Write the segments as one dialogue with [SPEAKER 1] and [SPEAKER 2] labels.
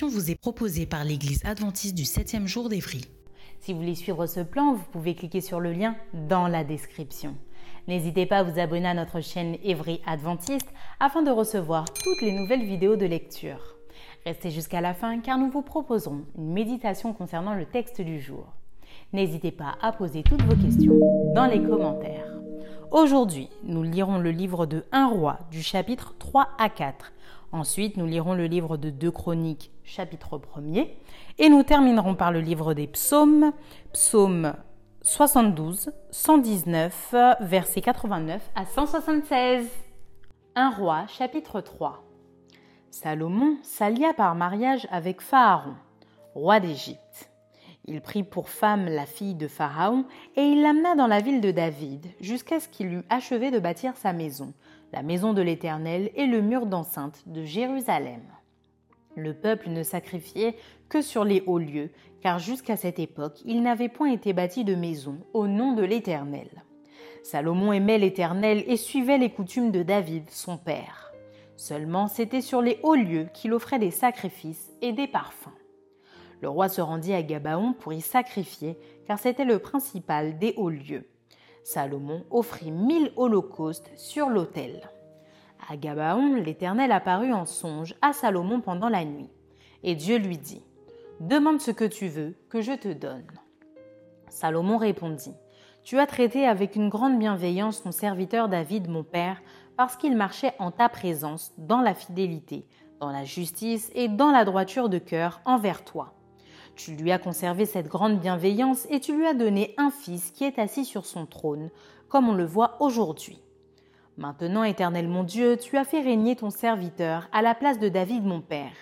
[SPEAKER 1] Vous est proposée par l'Église adventiste du 7e jour d'Évry.
[SPEAKER 2] Si vous voulez suivre ce plan, vous pouvez cliquer sur le lien dans la description. N'hésitez pas à vous abonner à notre chaîne Évry Adventiste afin de recevoir toutes les nouvelles vidéos de lecture. Restez jusqu'à la fin car nous vous proposerons une méditation concernant le texte du jour. N'hésitez pas à poser toutes vos questions dans les commentaires. Aujourd'hui, nous lirons le livre de 1 roi du chapitre 3 à 4. Ensuite, nous lirons le livre de 2 chroniques chapitre 1er. Et nous terminerons par le livre des psaumes, psaume 72, 119, versets 89 à 176. 1 roi chapitre 3. Salomon s'allia par mariage avec Pharaon, roi d'Égypte. Il prit pour femme la fille de Pharaon et il l'amena dans la ville de David jusqu'à ce qu'il eût achevé de bâtir sa maison, la maison de l'Éternel et le mur d'enceinte de Jérusalem. Le peuple ne sacrifiait que sur les hauts lieux, car jusqu'à cette époque il n'avait point été bâti de maison au nom de l'Éternel. Salomon aimait l'Éternel et suivait les coutumes de David, son père. Seulement c'était sur les hauts lieux qu'il offrait des sacrifices et des parfums. Le roi se rendit à Gabaon pour y sacrifier, car c'était le principal des hauts lieux. Salomon offrit mille holocaustes sur l'autel. À Gabaon, l'Éternel apparut en songe à Salomon pendant la nuit. Et Dieu lui dit, Demande ce que tu veux, que je te donne. Salomon répondit, Tu as traité avec une grande bienveillance ton serviteur David, mon père, parce qu'il marchait en ta présence dans la fidélité, dans la justice et dans la droiture de cœur envers toi. Tu lui as conservé cette grande bienveillance et tu lui as donné un fils qui est assis sur son trône, comme on le voit aujourd'hui. Maintenant, Éternel mon Dieu, tu as fait régner ton serviteur à la place de David mon père.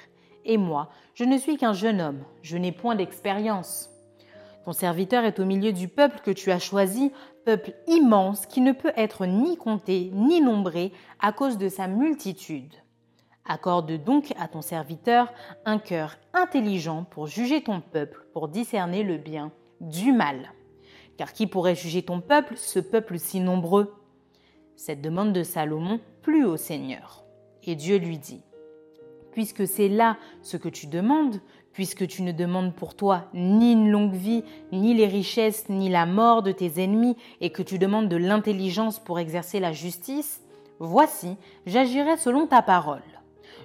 [SPEAKER 2] Et moi, je ne suis qu'un jeune homme, je n'ai point d'expérience. Ton serviteur est au milieu du peuple que tu as choisi, peuple immense qui ne peut être ni compté ni nombré à cause de sa multitude. Accorde donc à ton serviteur un cœur intelligent pour juger ton peuple, pour discerner le bien du mal. Car qui pourrait juger ton peuple, ce peuple si nombreux? Cette demande de Salomon plut au Seigneur. Et Dieu lui dit, Puisque c'est là ce que tu demandes, puisque tu ne demandes pour toi ni une longue vie, ni les richesses, ni la mort de tes ennemis, et que tu demandes de l'intelligence pour exercer la justice, voici, j'agirai selon ta parole.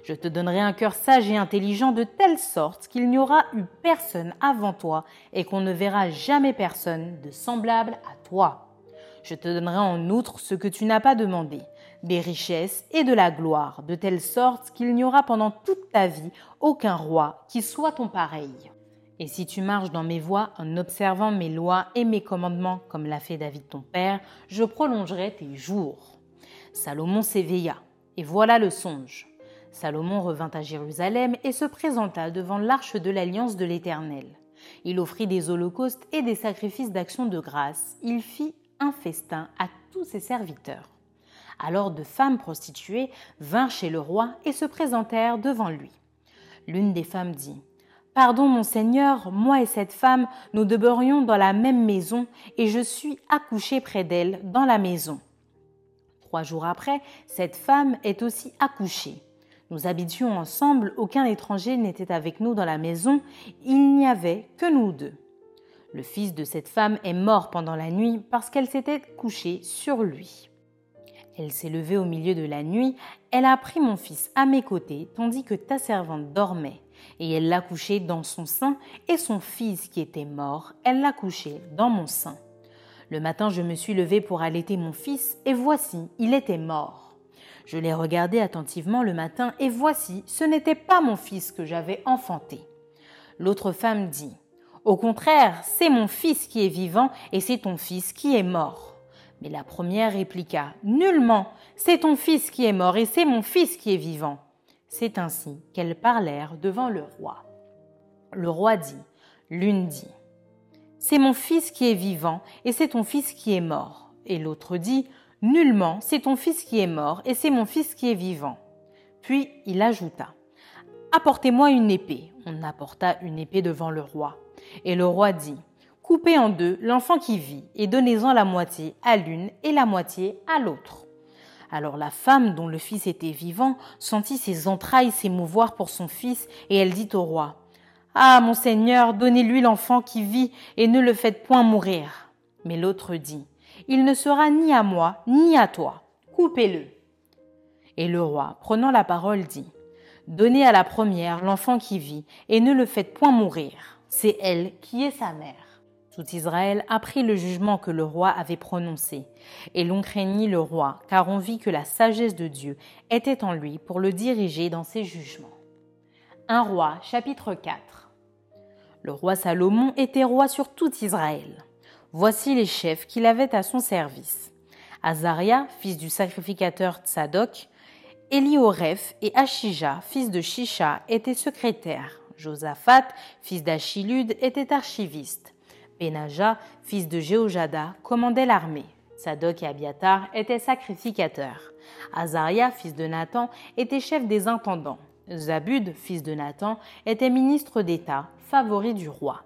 [SPEAKER 2] Je te donnerai un cœur sage et intelligent de telle sorte qu'il n'y aura eu personne avant toi et qu'on ne verra jamais personne de semblable à toi. Je te donnerai en outre ce que tu n'as pas demandé, des richesses et de la gloire, de telle sorte qu'il n'y aura pendant toute ta vie aucun roi qui soit ton pareil. Et si tu marches dans mes voies en observant mes lois et mes commandements comme l'a fait David ton père, je prolongerai tes jours. Salomon s'éveilla, et voilà le songe. Salomon revint à Jérusalem et se présenta devant l'arche de l'alliance de l'Éternel. Il offrit des holocaustes et des sacrifices d'action de grâce. Il fit un festin à tous ses serviteurs. Alors de femmes prostituées vinrent chez le roi et se présentèrent devant lui. L'une des femmes dit Pardon, mon Seigneur, moi et cette femme, nous demeurions dans la même maison, et je suis accouchée près d'elle dans la maison. Trois jours après, cette femme est aussi accouchée. Nous habitions ensemble, aucun étranger n'était avec nous dans la maison, il n'y avait que nous deux. Le fils de cette femme est mort pendant la nuit parce qu'elle s'était couchée sur lui. Elle s'est levée au milieu de la nuit, elle a pris mon fils à mes côtés tandis que ta servante dormait, et elle l'a couché dans son sein, et son fils qui était mort, elle l'a couché dans mon sein. Le matin je me suis levée pour allaiter mon fils, et voici, il était mort. Je l'ai regardé attentivement le matin et voici, ce n'était pas mon fils que j'avais enfanté. L'autre femme dit, Au contraire, c'est mon fils qui est vivant et c'est ton fils qui est mort. Mais la première répliqua, Nullement, c'est ton fils qui est mort et c'est mon fils qui est vivant. C'est ainsi qu'elles parlèrent devant le roi. Le roi dit, l'une dit, C'est mon fils qui est vivant et c'est ton fils qui est mort. Et l'autre dit, Nullement, c'est ton fils qui est mort et c'est mon fils qui est vivant. Puis il ajouta, Apportez-moi une épée. On apporta une épée devant le roi. Et le roi dit, Coupez en deux l'enfant qui vit et donnez-en la moitié à l'une et la moitié à l'autre. Alors la femme dont le fils était vivant sentit ses entrailles s'émouvoir pour son fils, et elle dit au roi, Ah, mon Seigneur, donnez-lui l'enfant qui vit, et ne le faites point mourir. Mais l'autre dit, Il ne sera ni à moi, ni à toi. Coupez-le. Et le roi, prenant la parole, dit, Donnez à la première l'enfant qui vit, et ne le faites point mourir. C'est elle qui est sa mère. Tout Israël apprit le jugement que le roi avait prononcé, et l'on craignit le roi, car on vit que la sagesse de Dieu était en lui pour le diriger dans ses jugements. Un roi, chapitre 4 Le roi Salomon était roi sur tout Israël. Voici les chefs qu'il avait à son service. Azaria, fils du sacrificateur Tsadok, Elioreph et Achija, fils de Shisha, étaient secrétaires. Josaphat, fils d'Achilud, était archiviste. Benaja, fils de Jéhojada, commandait l'armée. Sadok et Abiatar étaient sacrificateurs. Azaria, fils de Nathan, était chef des intendants. Zabud, fils de Nathan, était ministre d'État, favori du roi.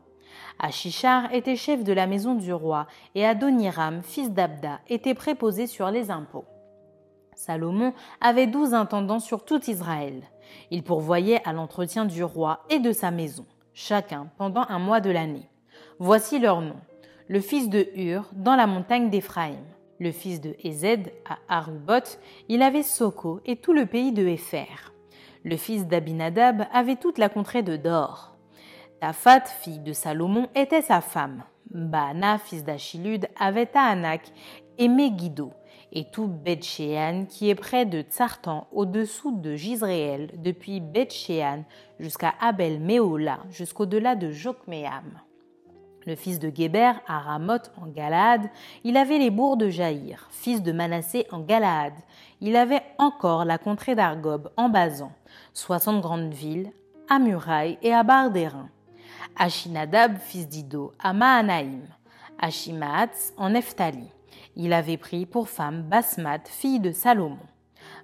[SPEAKER 2] Achishar était chef de la maison du roi et Adoniram, fils d'Abda, était préposé sur les impôts. Salomon avait douze intendants sur tout Israël. Il pourvoyait à l'entretien du roi et de sa maison, chacun pendant un mois de l'année. Voici leurs noms. Le fils de Hur, dans la montagne d'Éphraïm. Le fils de Ezed, à Arubot, il avait Soko et tout le pays de Épher. Le fils d'Abinadab avait toute la contrée de Dor. Tafat, fille de Salomon, était sa femme. Baana, fils d'Achilud, avait Taanak et Megiddo et tout Bethshean qui est près de Tsartan au-dessous de Gisréel depuis Bethshean jusqu'à Abel Meola jusqu'au-delà de Jokmeam. Le fils de Géber à Ramoth en Galaad, il avait les bourgs de Jaïr, fils de Manassé en Galaad. Il avait encore la contrée d'Argob en Bazan, soixante grandes villes, à murailles et à barres d'airain. Achinadab, fils d'Ido, à Mahanaïm. Achimaatz en Nephtali. Il avait pris pour femme Basmat, fille de Salomon.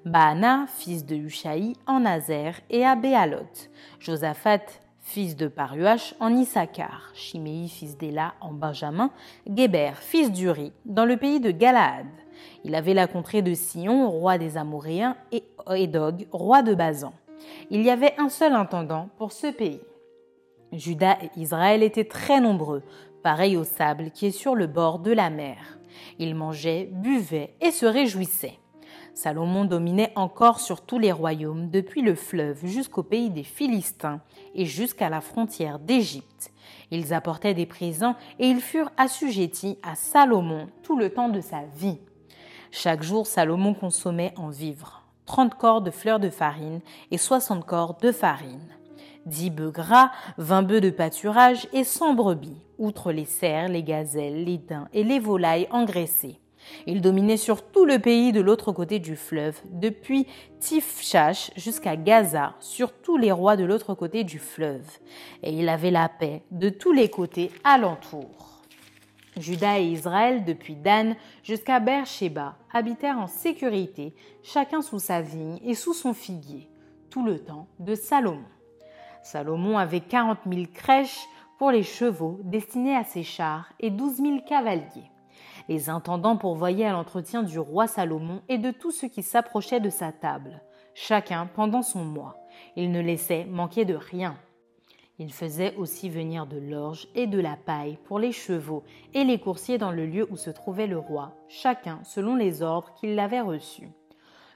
[SPEAKER 2] Baana, fils de Hushaï, en Nazer et à Béalot. Josaphat, fils de Paruach, en Issachar. Chiméi, fils d'Éla, en Benjamin. Géber, fils d'Uri, dans le pays de Galaad. Il avait la contrée de Sion, roi des Amoréens, et Edog, roi de Bazan. Il y avait un seul intendant pour ce pays. Juda et Israël étaient très nombreux, pareil au sable qui est sur le bord de la mer. Il mangeait, buvait et se réjouissait. Salomon dominait encore sur tous les royaumes, depuis le fleuve jusqu'au pays des Philistins et jusqu'à la frontière d'Égypte. Ils apportaient des présents et ils furent assujettis à Salomon tout le temps de sa vie. Chaque jour, Salomon consommait en vivres trente corps de fleurs de farine et soixante corps de farine dix bœufs gras, vingt bœufs de pâturage et cent brebis, outre les cerfs, les gazelles, les daims et les volailles engraissées. Il dominait sur tout le pays de l'autre côté du fleuve, depuis Tifchash jusqu'à Gaza, sur tous les rois de l'autre côté du fleuve. Et il avait la paix de tous les côtés alentour. Juda et Israël, depuis Dan jusqu'à Beersheba, habitèrent en sécurité, chacun sous sa vigne et sous son figuier, tout le temps de Salomon. Salomon avait quarante mille crèches pour les chevaux destinés à ses chars et douze mille cavaliers. Les intendants pourvoyaient à l'entretien du roi Salomon et de tout ce qui s'approchait de sa table, chacun pendant son mois. Il ne laissait manquer de rien. Il faisait aussi venir de l'orge et de la paille pour les chevaux et les coursiers dans le lieu où se trouvait le roi, chacun selon les ordres qu'il avait reçus.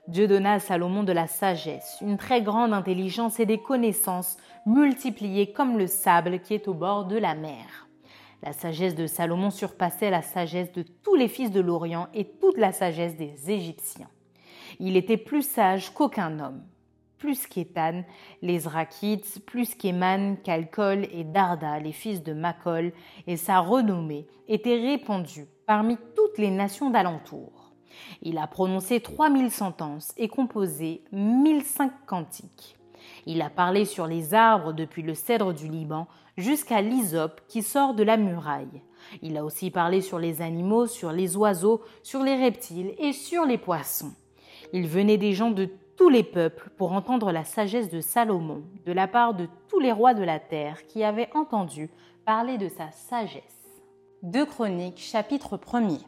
[SPEAKER 2] Dieu donna à Salomon de la sagesse, une très grande intelligence et des connaissances multipliées comme le sable qui est au bord de la mer. La sagesse de Salomon surpassait la sagesse de tous les fils de l'Orient et toute la sagesse des Égyptiens. Il était plus sage qu'aucun homme, plus qu'Étan, les Zrakites, plus qu'Eman, Calcol et Darda, les fils de Macol, et sa renommée était répandue parmi toutes les nations d'alentour. Il a prononcé 3000 sentences et composé 1005 cantiques. Il a parlé sur les arbres depuis le cèdre du Liban jusqu'à l'hysope qui sort de la muraille. Il a aussi parlé sur les animaux, sur les oiseaux, sur les reptiles et sur les poissons. Il venait des gens de tous les peuples pour entendre la sagesse de Salomon de la part de tous les rois de la terre qui avaient entendu parler de sa sagesse. 2 Chroniques chapitre 1er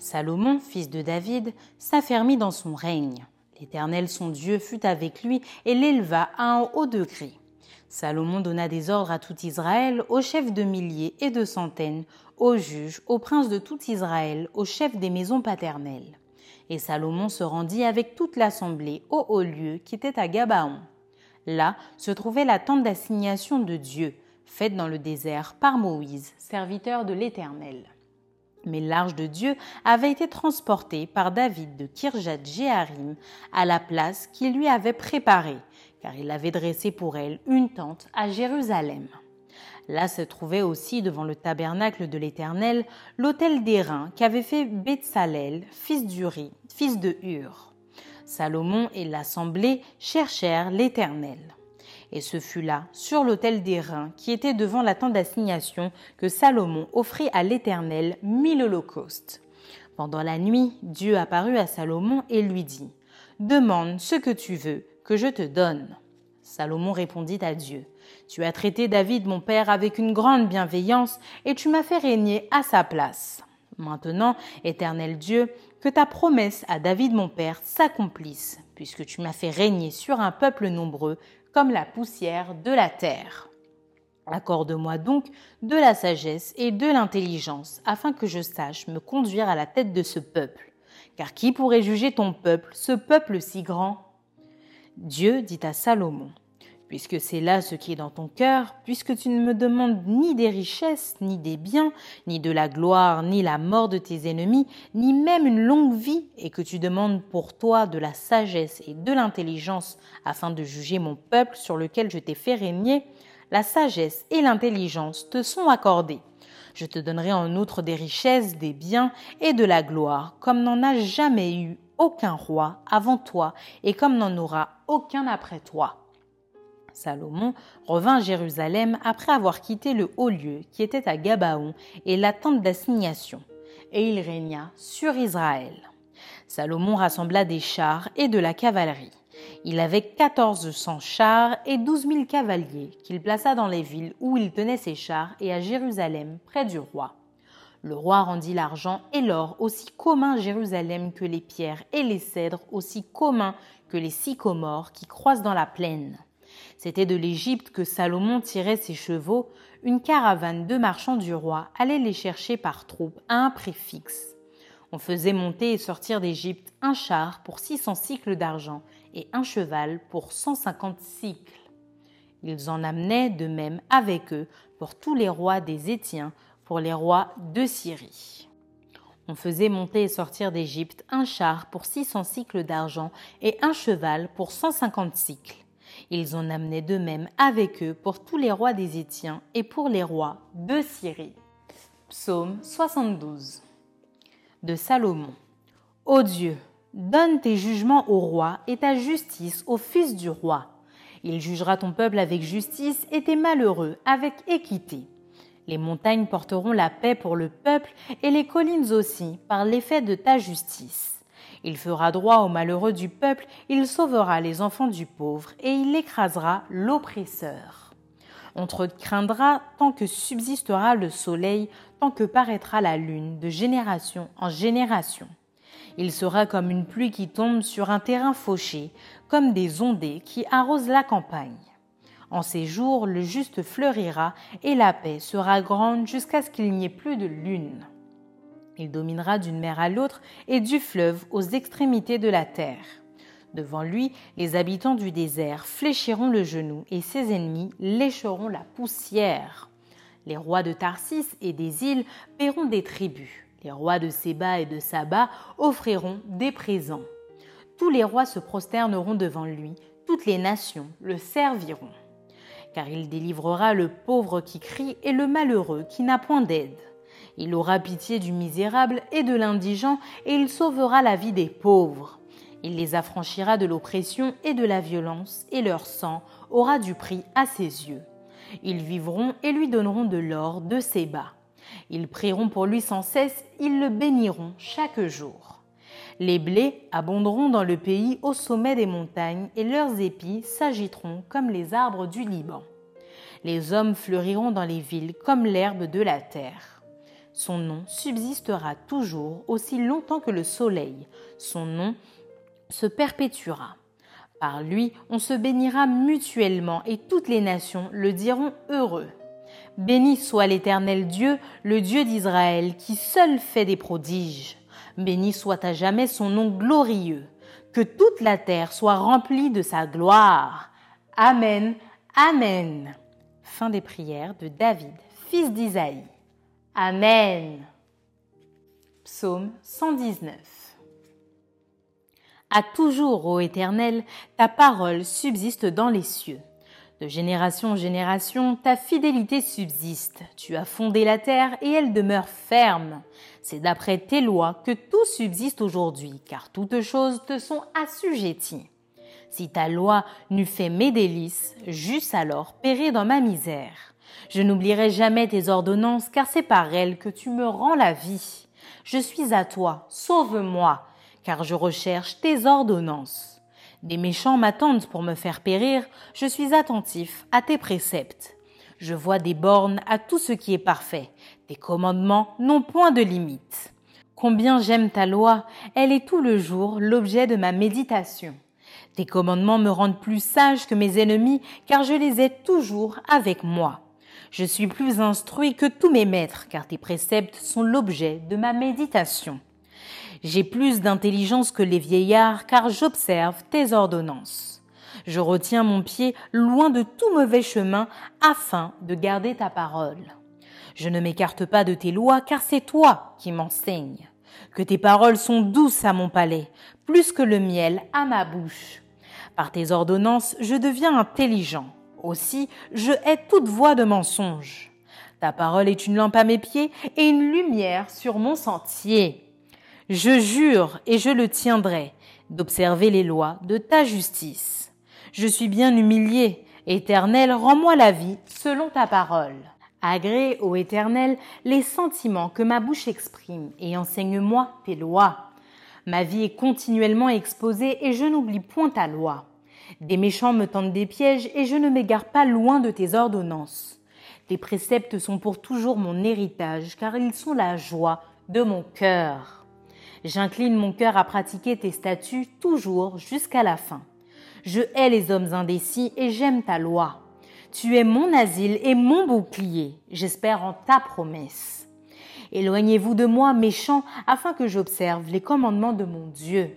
[SPEAKER 2] Salomon, fils de David, s'affermit dans son règne. L'Éternel son Dieu fut avec lui et l'éleva à un haut degré. Salomon donna des ordres à tout Israël, aux chefs de milliers et de centaines, aux juges, aux princes de tout Israël, aux chefs des maisons paternelles. Et Salomon se rendit avec toute l'assemblée au haut lieu qui était à Gabaon. Là se trouvait la tente d'assignation de Dieu, faite dans le désert par Moïse, serviteur de l'Éternel. Mais l'arche de Dieu avait été transportée par David de Kirjat Jéharim à la place qu'il lui avait préparée, car il avait dressé pour elle une tente à Jérusalem. Là se trouvait aussi devant le tabernacle de l'Éternel l'autel d'airain qu'avait fait Betsalel, fils d'Uri, fils de Hur. Salomon et l'assemblée cherchèrent l'Éternel. Et ce fut là, sur l'autel d'airain qui était devant la tente d'assignation, que Salomon offrit à l'Éternel mille holocaustes. Pendant la nuit, Dieu apparut à Salomon et lui dit Demande ce que tu veux, que je te donne. Salomon répondit à Dieu Tu as traité David mon père avec une grande bienveillance, et tu m'as fait régner à sa place. Maintenant, éternel Dieu, que ta promesse à David mon père s'accomplisse, puisque tu m'as fait régner sur un peuple nombreux comme la poussière de la terre. Accorde-moi donc de la sagesse et de l'intelligence, afin que je sache me conduire à la tête de ce peuple. Car qui pourrait juger ton peuple, ce peuple si grand? Dieu dit à Salomon, Puisque c'est là ce qui est dans ton cœur, puisque tu ne me demandes ni des richesses, ni des biens, ni de la gloire, ni la mort de tes ennemis, ni même une longue vie, et que tu demandes pour toi de la sagesse et de l'intelligence afin de juger mon peuple sur lequel je t'ai fait régner, la sagesse et l'intelligence te sont accordées. Je te donnerai en outre des richesses, des biens et de la gloire, comme n'en a jamais eu aucun roi avant toi, et comme n'en aura aucun après toi. Salomon revint à Jérusalem après avoir quitté le haut lieu qui était à Gabaon et la tente d'assignation, et il régna sur Israël. Salomon rassembla des chars et de la cavalerie. Il avait quatorze cents chars et douze mille cavaliers qu'il plaça dans les villes où il tenait ses chars et à Jérusalem près du roi. Le roi rendit l'argent et l'or aussi communs à Jérusalem que les pierres et les cèdres aussi communs que les sycomores qui croissent dans la plaine. C'était de l'Égypte que Salomon tirait ses chevaux. Une caravane de marchands du roi allait les chercher par troupes à un prix fixe. On faisait monter et sortir d'Égypte un char pour 600 cycles d'argent et un cheval pour 150 cycles. Ils en amenaient de même avec eux pour tous les rois des Étiens, pour les rois de Syrie. On faisait monter et sortir d'Égypte un char pour 600 cycles d'argent et un cheval pour 150 cycles. Ils en amenaient de même avec eux pour tous les rois des Étiens et pour les rois de Syrie. Psaume 72 de Salomon. Ô Dieu, donne tes jugements au roi et ta justice au fils du roi. Il jugera ton peuple avec justice et tes malheureux avec équité. Les montagnes porteront la paix pour le peuple et les collines aussi par l'effet de ta justice. Il fera droit aux malheureux du peuple, il sauvera les enfants du pauvre, et il écrasera l'oppresseur. On te craindra tant que subsistera le soleil, tant que paraîtra la lune, de génération en génération. Il sera comme une pluie qui tombe sur un terrain fauché, comme des ondées qui arrosent la campagne. En ces jours, le juste fleurira et la paix sera grande jusqu'à ce qu'il n'y ait plus de lune. Il dominera d'une mer à l'autre et du fleuve aux extrémités de la terre. Devant lui, les habitants du désert fléchiront le genou et ses ennemis lécheront la poussière. Les rois de Tarsis et des îles paieront des tribus. Les rois de Séba et de Saba offriront des présents. Tous les rois se prosterneront devant lui, toutes les nations le serviront. Car il délivrera le pauvre qui crie et le malheureux qui n'a point d'aide. Il aura pitié du misérable et de l'indigent, et il sauvera la vie des pauvres. Il les affranchira de l'oppression et de la violence, et leur sang aura du prix à ses yeux. Ils vivront et lui donneront de l'or de ses bas. Ils prieront pour lui sans cesse, ils le béniront chaque jour. Les blés abonderont dans le pays au sommet des montagnes, et leurs épis s'agiteront comme les arbres du Liban. Les hommes fleuriront dans les villes comme l'herbe de la terre. Son nom subsistera toujours aussi longtemps que le soleil. Son nom se perpétuera. Par lui, on se bénira mutuellement et toutes les nations le diront heureux. Béni soit l'Éternel Dieu, le Dieu d'Israël, qui seul fait des prodiges. Béni soit à jamais son nom glorieux. Que toute la terre soit remplie de sa gloire. Amen, Amen. Fin des prières de David, fils d'Isaïe. Amen. Psaume 119. À toujours, ô Éternel, ta parole subsiste dans les cieux. De génération en génération, ta fidélité subsiste. Tu as fondé la terre et elle demeure ferme. C'est d'après tes lois que tout subsiste aujourd'hui, car toutes choses te sont assujetties. Si ta loi n'eût fait mes délices, j'eusse alors péri dans ma misère. Je n'oublierai jamais tes ordonnances, car c'est par elles que tu me rends la vie. Je suis à toi, sauve-moi, car je recherche tes ordonnances. Des méchants m'attendent pour me faire périr, je suis attentif à tes préceptes. Je vois des bornes à tout ce qui est parfait. Tes commandements n'ont point de limite. Combien j'aime ta loi, elle est tout le jour l'objet de ma méditation. Tes commandements me rendent plus sage que mes ennemis, car je les ai toujours avec moi. Je suis plus instruit que tous mes maîtres, car tes préceptes sont l'objet de ma méditation. J'ai plus d'intelligence que les vieillards, car j'observe tes ordonnances. Je retiens mon pied loin de tout mauvais chemin afin de garder ta parole. Je ne m'écarte pas de tes lois, car c'est toi qui m'enseignes. Que tes paroles sont douces à mon palais, plus que le miel à ma bouche. Par tes ordonnances, je deviens intelligent. Aussi, je hais toute voix de mensonge. Ta parole est une lampe à mes pieds et une lumière sur mon sentier. Je jure et je le tiendrai d'observer les lois de ta justice. Je suis bien humilié. Éternel, rends-moi la vie selon ta parole. Agrée, ô Éternel, les sentiments que ma bouche exprime et enseigne-moi tes lois. Ma vie est continuellement exposée et je n'oublie point ta loi. Des méchants me tendent des pièges et je ne m'égare pas loin de tes ordonnances. Tes préceptes sont pour toujours mon héritage car ils sont la joie de mon cœur. J'incline mon cœur à pratiquer tes statuts toujours jusqu'à la fin. Je hais les hommes indécis et j'aime ta loi. Tu es mon asile et mon bouclier. J'espère en ta promesse. Éloignez-vous de moi, méchants, afin que j'observe les commandements de mon Dieu.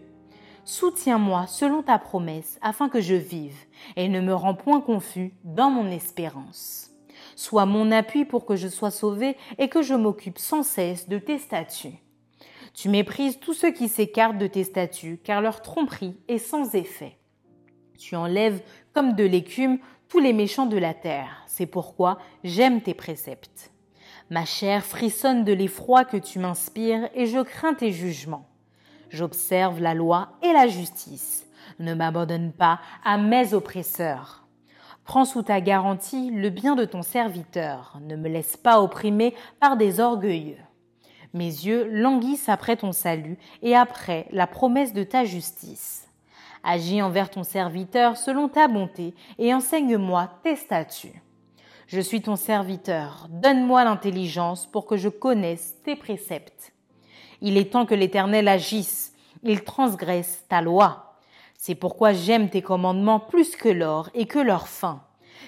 [SPEAKER 2] Soutiens-moi selon ta promesse, afin que je vive, et ne me rends point confus dans mon espérance. Sois mon appui pour que je sois sauvé et que je m'occupe sans cesse de tes statuts. Tu méprises tous ceux qui s'écartent de tes statuts, car leur tromperie est sans effet. Tu enlèves comme de l'écume tous les méchants de la terre. C'est pourquoi j'aime tes préceptes. Ma chair frissonne de l'effroi que tu m'inspires et je crains tes jugements. J'observe la loi et la justice. Ne m'abandonne pas à mes oppresseurs. Prends sous ta garantie le bien de ton serviteur. Ne me laisse pas opprimer par des orgueilleux. Mes yeux languissent après ton salut et après la promesse de ta justice. Agis envers ton serviteur selon ta bonté et enseigne-moi tes statuts. Je suis ton serviteur, donne-moi l'intelligence pour que je connaisse tes préceptes. Il est temps que l'Éternel agisse, il transgresse ta loi. C'est pourquoi j'aime tes commandements plus que l'or et que leur fin.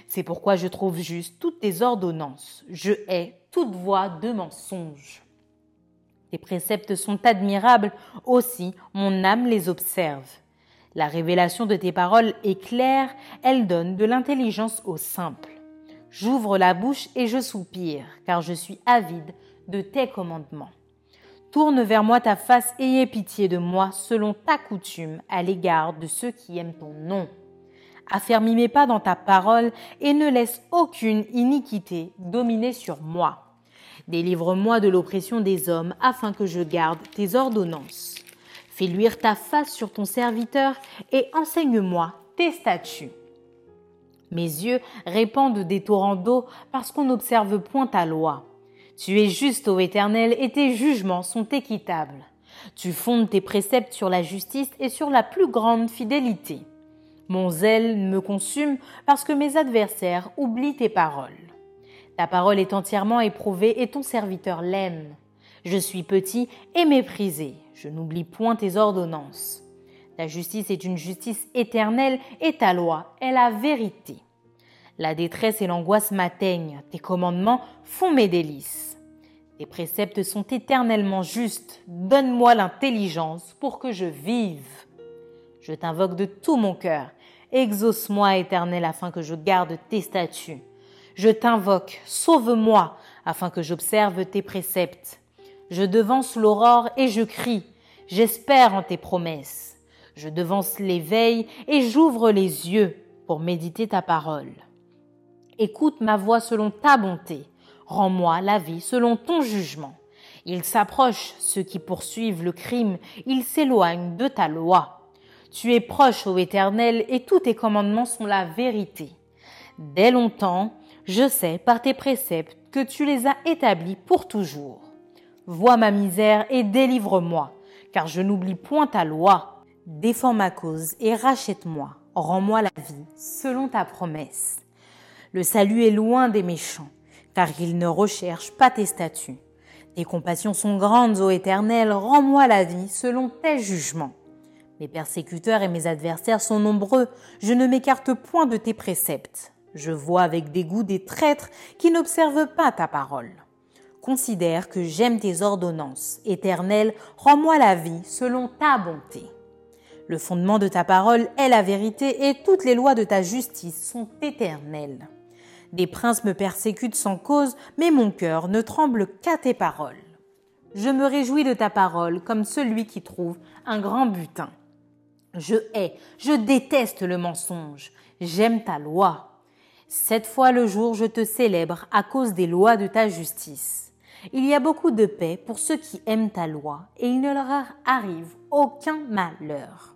[SPEAKER 2] C'est pourquoi je trouve juste toutes tes ordonnances. Je hais toute voix de mensonge. Tes préceptes sont admirables, aussi mon âme les observe. La révélation de tes paroles est claire, elle donne de l'intelligence aux simples. J'ouvre la bouche et je soupire, car je suis avide de tes commandements. Tourne vers moi ta face et aie pitié de moi selon ta coutume à l'égard de ceux qui aiment ton nom. Affermis mes pas dans ta parole et ne laisse aucune iniquité dominer sur moi. Délivre-moi de l'oppression des hommes, afin que je garde tes ordonnances. Fais luire ta face sur ton serviteur et enseigne-moi tes statuts. Mes yeux répandent des torrents d'eau parce qu'on n'observe point ta loi. Tu es juste, ô Éternel, et tes jugements sont équitables. Tu fondes tes préceptes sur la justice et sur la plus grande fidélité. Mon zèle me consume parce que mes adversaires oublient tes paroles. Ta parole est entièrement éprouvée et ton serviteur l'aime. Je suis petit et méprisé. Je n'oublie point tes ordonnances. Ta justice est une justice éternelle et ta loi est la vérité. La détresse et l'angoisse m'atteignent. Tes commandements font mes délices. Tes préceptes sont éternellement justes. Donne-moi l'intelligence pour que je vive. Je t'invoque de tout mon cœur. Exauce-moi, éternel, afin que je garde tes statuts. Je t'invoque, sauve-moi, afin que j'observe tes préceptes. Je devance l'aurore et je crie. J'espère en tes promesses. Je devance l'éveil et j'ouvre les yeux pour méditer ta parole. Écoute ma voix selon ta bonté. Rends-moi la vie selon ton jugement. Ils s'approchent, ceux qui poursuivent le crime, ils s'éloignent de ta loi. Tu es proche, ô Éternel, et tous tes commandements sont la vérité. Dès longtemps, je sais par tes préceptes que tu les as établis pour toujours. Vois ma misère et délivre-moi, car je n'oublie point ta loi. Défends ma cause et rachète-moi. Rends-moi la vie selon ta promesse. Le salut est loin des méchants, car ils ne recherchent pas tes statuts. Tes compassions sont grandes, ô Éternel, rends-moi la vie selon tes jugements. Mes persécuteurs et mes adversaires sont nombreux, je ne m'écarte point de tes préceptes. Je vois avec dégoût des traîtres qui n'observent pas ta parole. Considère que j'aime tes ordonnances. Éternel, rends-moi la vie selon ta bonté. Le fondement de ta parole est la vérité et toutes les lois de ta justice sont éternelles. Des princes me persécutent sans cause, mais mon cœur ne tremble qu'à tes paroles. Je me réjouis de ta parole comme celui qui trouve un grand butin. Je hais, je déteste le mensonge, j'aime ta loi. Sept fois le jour je te célèbre à cause des lois de ta justice. Il y a beaucoup de paix pour ceux qui aiment ta loi, et il ne leur arrive aucun malheur.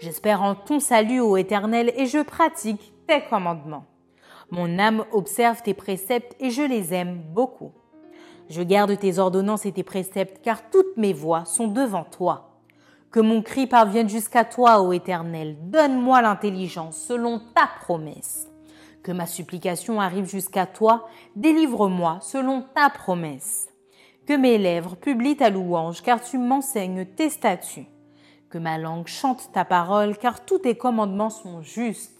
[SPEAKER 2] J'espère en ton salut, ô Éternel, et je pratique tes commandements. Mon âme observe tes préceptes et je les aime beaucoup. Je garde tes ordonnances et tes préceptes car toutes mes voies sont devant toi. Que mon cri parvienne jusqu'à toi, ô Éternel. Donne-moi l'intelligence selon ta promesse. Que ma supplication arrive jusqu'à toi. Délivre-moi selon ta promesse. Que mes lèvres publient ta louange car tu m'enseignes tes statuts. Que ma langue chante ta parole car tous tes commandements sont justes.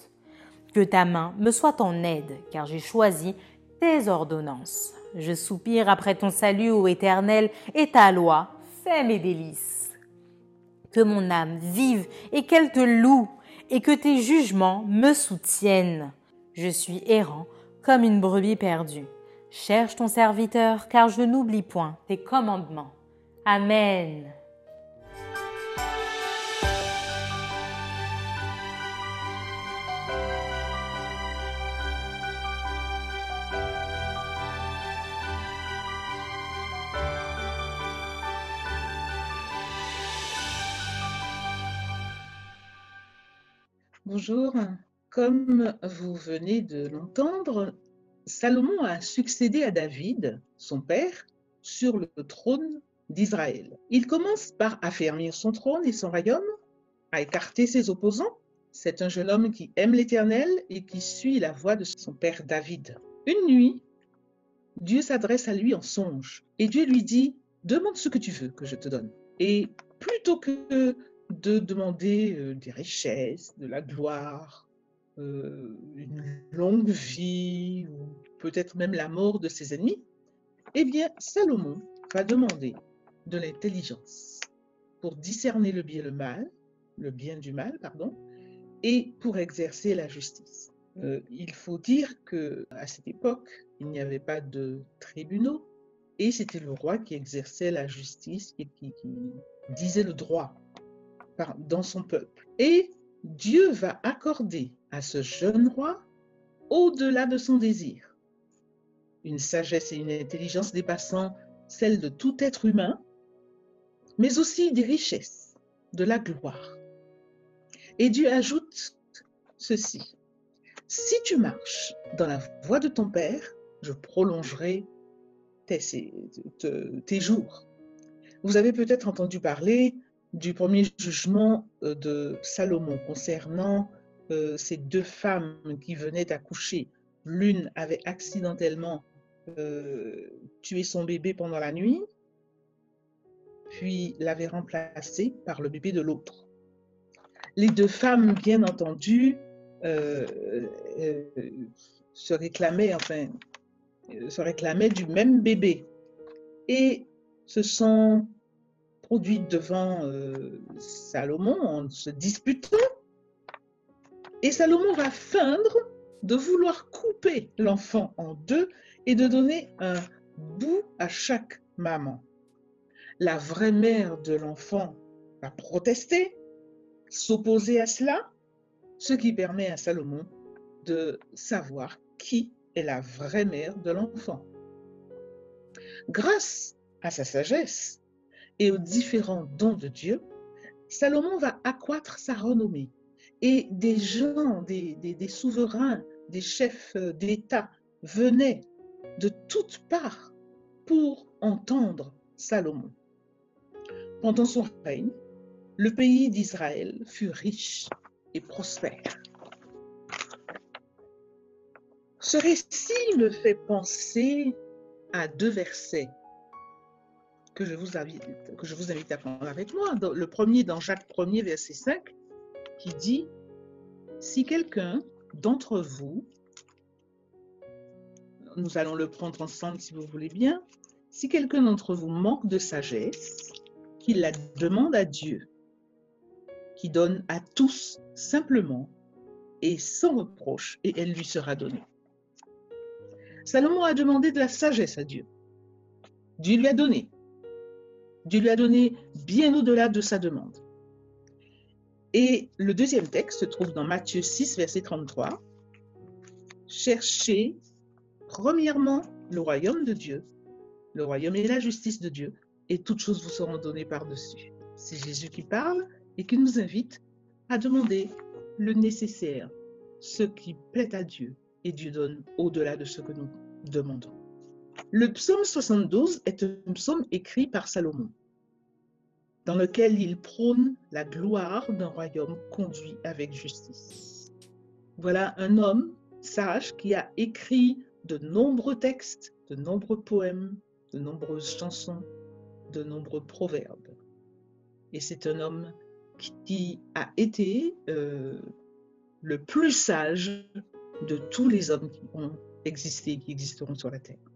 [SPEAKER 2] Que ta main me soit en aide, car j'ai choisi tes ordonnances. Je soupire après ton salut, ô Éternel, et ta loi fait mes délices. Que mon âme vive et qu'elle te loue, et que tes jugements me soutiennent. Je suis errant comme une brebis perdue. Cherche ton serviteur, car je n'oublie point tes commandements. Amen.
[SPEAKER 3] Bonjour. Comme vous venez de l'entendre, Salomon a succédé à David, son père, sur le trône d'Israël. Il commence par affermir son trône et son royaume, à écarter ses opposants. C'est un jeune homme qui aime l'Éternel et qui suit la voie de son père David. Une nuit, Dieu s'adresse à lui en songe et Dieu lui dit, demande ce que tu veux que je te donne. Et plutôt que de demander euh, des richesses, de la gloire, euh, une longue vie, ou peut-être même la mort de ses ennemis, eh bien, Salomon va demander de l'intelligence pour discerner le bien le mal, le bien du mal, pardon, et pour exercer la justice. Euh, il faut dire que à cette époque, il n'y avait pas de tribunaux et c'était le roi qui exerçait la justice et qui disait le droit dans son peuple. Et Dieu va accorder à ce jeune roi, au-delà de son désir, une sagesse et une intelligence dépassant celle de tout être humain, mais aussi des richesses, de la gloire. Et Dieu ajoute ceci. Si tu marches dans la voie de ton Père, je prolongerai tes, tes jours. Vous avez peut-être entendu parler du premier jugement euh, de Salomon concernant euh, ces deux femmes qui venaient d'accoucher. L'une avait accidentellement euh, tué son bébé pendant la nuit puis l'avait remplacé par le bébé de l'autre. Les deux femmes, bien entendu, se réclamaient, enfin, se réclamaient du même bébé et se sont produites devant Salomon en se disputant. Et Salomon va feindre de vouloir couper l'enfant en deux et de donner un bout à chaque maman. La vraie mère de l'enfant va protester, s'opposer à cela, ce qui permet à Salomon de savoir qui est la vraie mère de l'enfant. Grâce à sa sagesse et aux différents dons de Dieu, Salomon va accroître sa renommée et des gens, des, souverains, des chefs d'État venaient de toutes parts pour entendre Salomon. Pendant son règne, le pays d'Israël fut riche et prospère. Ce récit me fait penser à deux versets que je vous invite, que je vous invite à prendre avec moi. Le premier dans Jacques 1er, verset 5, qui dit, si quelqu'un d'entre vous, nous allons le prendre ensemble si vous voulez bien, si quelqu'un d'entre vous manque de sagesse, qu'il la demande à Dieu, qui donne à tous simplement et sans reproche, et elle lui sera donnée. Salomon a demandé de la sagesse à Dieu. Dieu lui a donné. Dieu lui a donné bien au-delà de sa demande. Et le deuxième texte se trouve dans Matthieu 6, verset 33. Cherchez premièrement le royaume de Dieu, le royaume et la justice de Dieu, et toutes choses vous seront données par-dessus. C'est Jésus qui parle et qui nous invite à demander le nécessaire, ce qui plaît à Dieu, et Dieu donne au-delà de ce que nous demandons. Le psaume 72 est un psaume écrit par Salomon dans lequel il prône la gloire d'un royaume conduit avec justice. Voilà un homme sage qui a écrit de nombreux textes, de nombreux poèmes, de nombreuses chansons, de nombreux proverbes. Et c'est un homme qui a été euh, le plus sage de tous les hommes qui ont existé et qui existeront sur la terre.